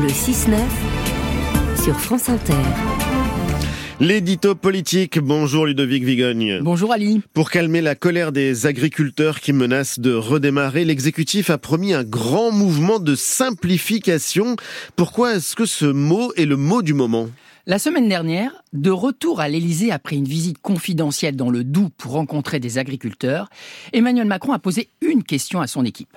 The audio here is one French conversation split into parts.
Le 6-9 sur France Inter. L'édito politique. Bonjour Ludovic Vigogne. Bonjour Ali. Pour calmer la colère des agriculteurs qui menacent de redémarrer, l'exécutif a promis un grand mouvement de simplification. Pourquoi est-ce que ce mot est le mot du moment? La semaine dernière, de retour à l'Élysée après une visite confidentielle dans le Doubs pour rencontrer des agriculteurs, Emmanuel Macron a posé une question à son équipe.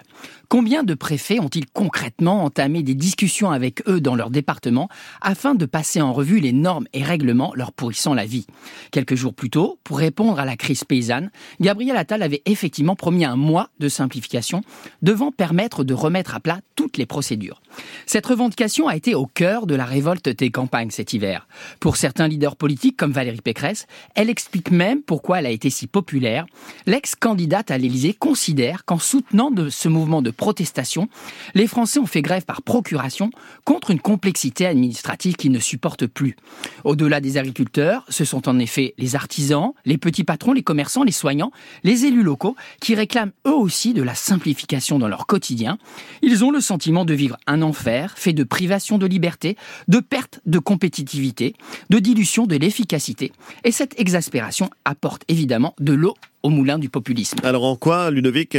Combien de préfets ont-ils concrètement entamé des discussions avec eux dans leur département afin de passer en revue les normes et règlements leur pourrissant la vie? Quelques jours plus tôt, pour répondre à la crise paysanne, Gabriel Attal avait effectivement promis un mois de simplification devant permettre de remettre à plat toutes les procédures. Cette revendication a été au cœur de la révolte des campagnes cet hiver. Pour certains leaders politiques comme Valérie Pécresse, elle explique même pourquoi elle a été si populaire. L'ex-candidate à l'Élysée considère qu'en soutenant ce mouvement de protestation, les Français ont fait grève par procuration contre une complexité administrative qu'ils ne supportent plus. Au-delà des agriculteurs, ce sont en effet les artisans, les petits patrons, les commerçants, les soignants, les élus locaux qui réclament eux aussi de la simplification dans leur quotidien. Ils ont le sentiment de vivre un enfer fait de privation de liberté, de perte de compétitivité, de dilution de l'efficacité. Et cette exaspération apporte évidemment de l'eau au moulin du populisme. Alors en quoi, Ludovic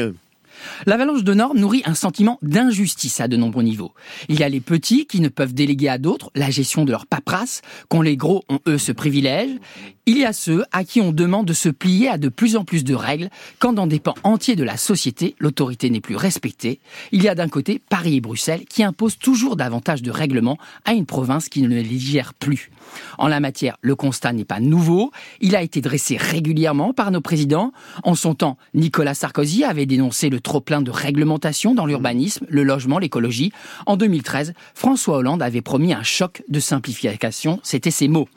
L'avalanche de normes nourrit un sentiment d'injustice à de nombreux niveaux. Il y a les petits qui ne peuvent déléguer à d'autres la gestion de leur paperasse, quand les gros ont eux ce privilège. Il y a ceux à qui on demande de se plier à de plus en plus de règles, quand dans des pans entiers de la société, l'autorité n'est plus respectée. Il y a d'un côté Paris et Bruxelles qui imposent toujours davantage de règlements à une province qui ne les gère plus. En la matière, le constat n'est pas nouveau. Il a été dressé régulièrement par nos présidents. En son temps, Nicolas Sarkozy avait dénoncé le trop plein de réglementation dans l'urbanisme, le logement, l'écologie. En 2013, François Hollande avait promis un choc de simplification. C'était ses mots.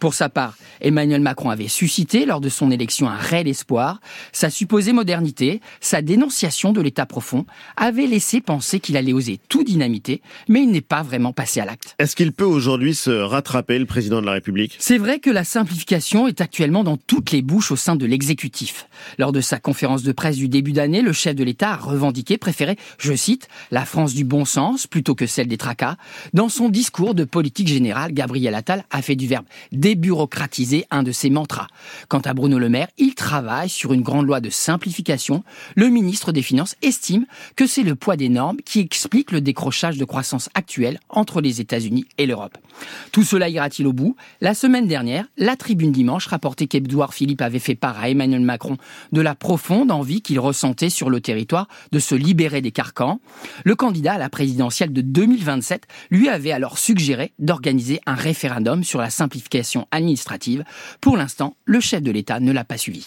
Pour sa part, Emmanuel Macron avait suscité lors de son élection un réel espoir. Sa supposée modernité, sa dénonciation de l'état profond, avait laissé penser qu'il allait oser tout dynamiter, mais il n'est pas vraiment passé à l'acte. Est-ce qu'il peut aujourd'hui se rattraper, le président de la République? C'est vrai que la simplification est actuellement dans toutes les bouches au sein de l'exécutif. Lors de sa conférence de presse du début d'année, le chef de l'État revendiqué préférer, je cite, la France du bon sens plutôt que celle des tracas. Dans son discours de politique générale, Gabriel Attal a fait du verbe débureaucratiser un de ses mantras. Quant à Bruno Le Maire, il travaille sur une grande loi de simplification. Le ministre des Finances estime que c'est le poids des normes qui explique le décrochage de croissance actuel entre les États-Unis et l'Europe. Tout cela ira-t-il au bout? La semaine dernière, la tribune dimanche rapportait qu'Edouard Philippe avait fait part à Emmanuel Macron de la profonde envie qu'il ressentait sur le de se libérer des carcans. Le candidat à la présidentielle de 2027 lui avait alors suggéré d'organiser un référendum sur la simplification administrative. Pour l'instant, le chef de l'État ne l'a pas suivi.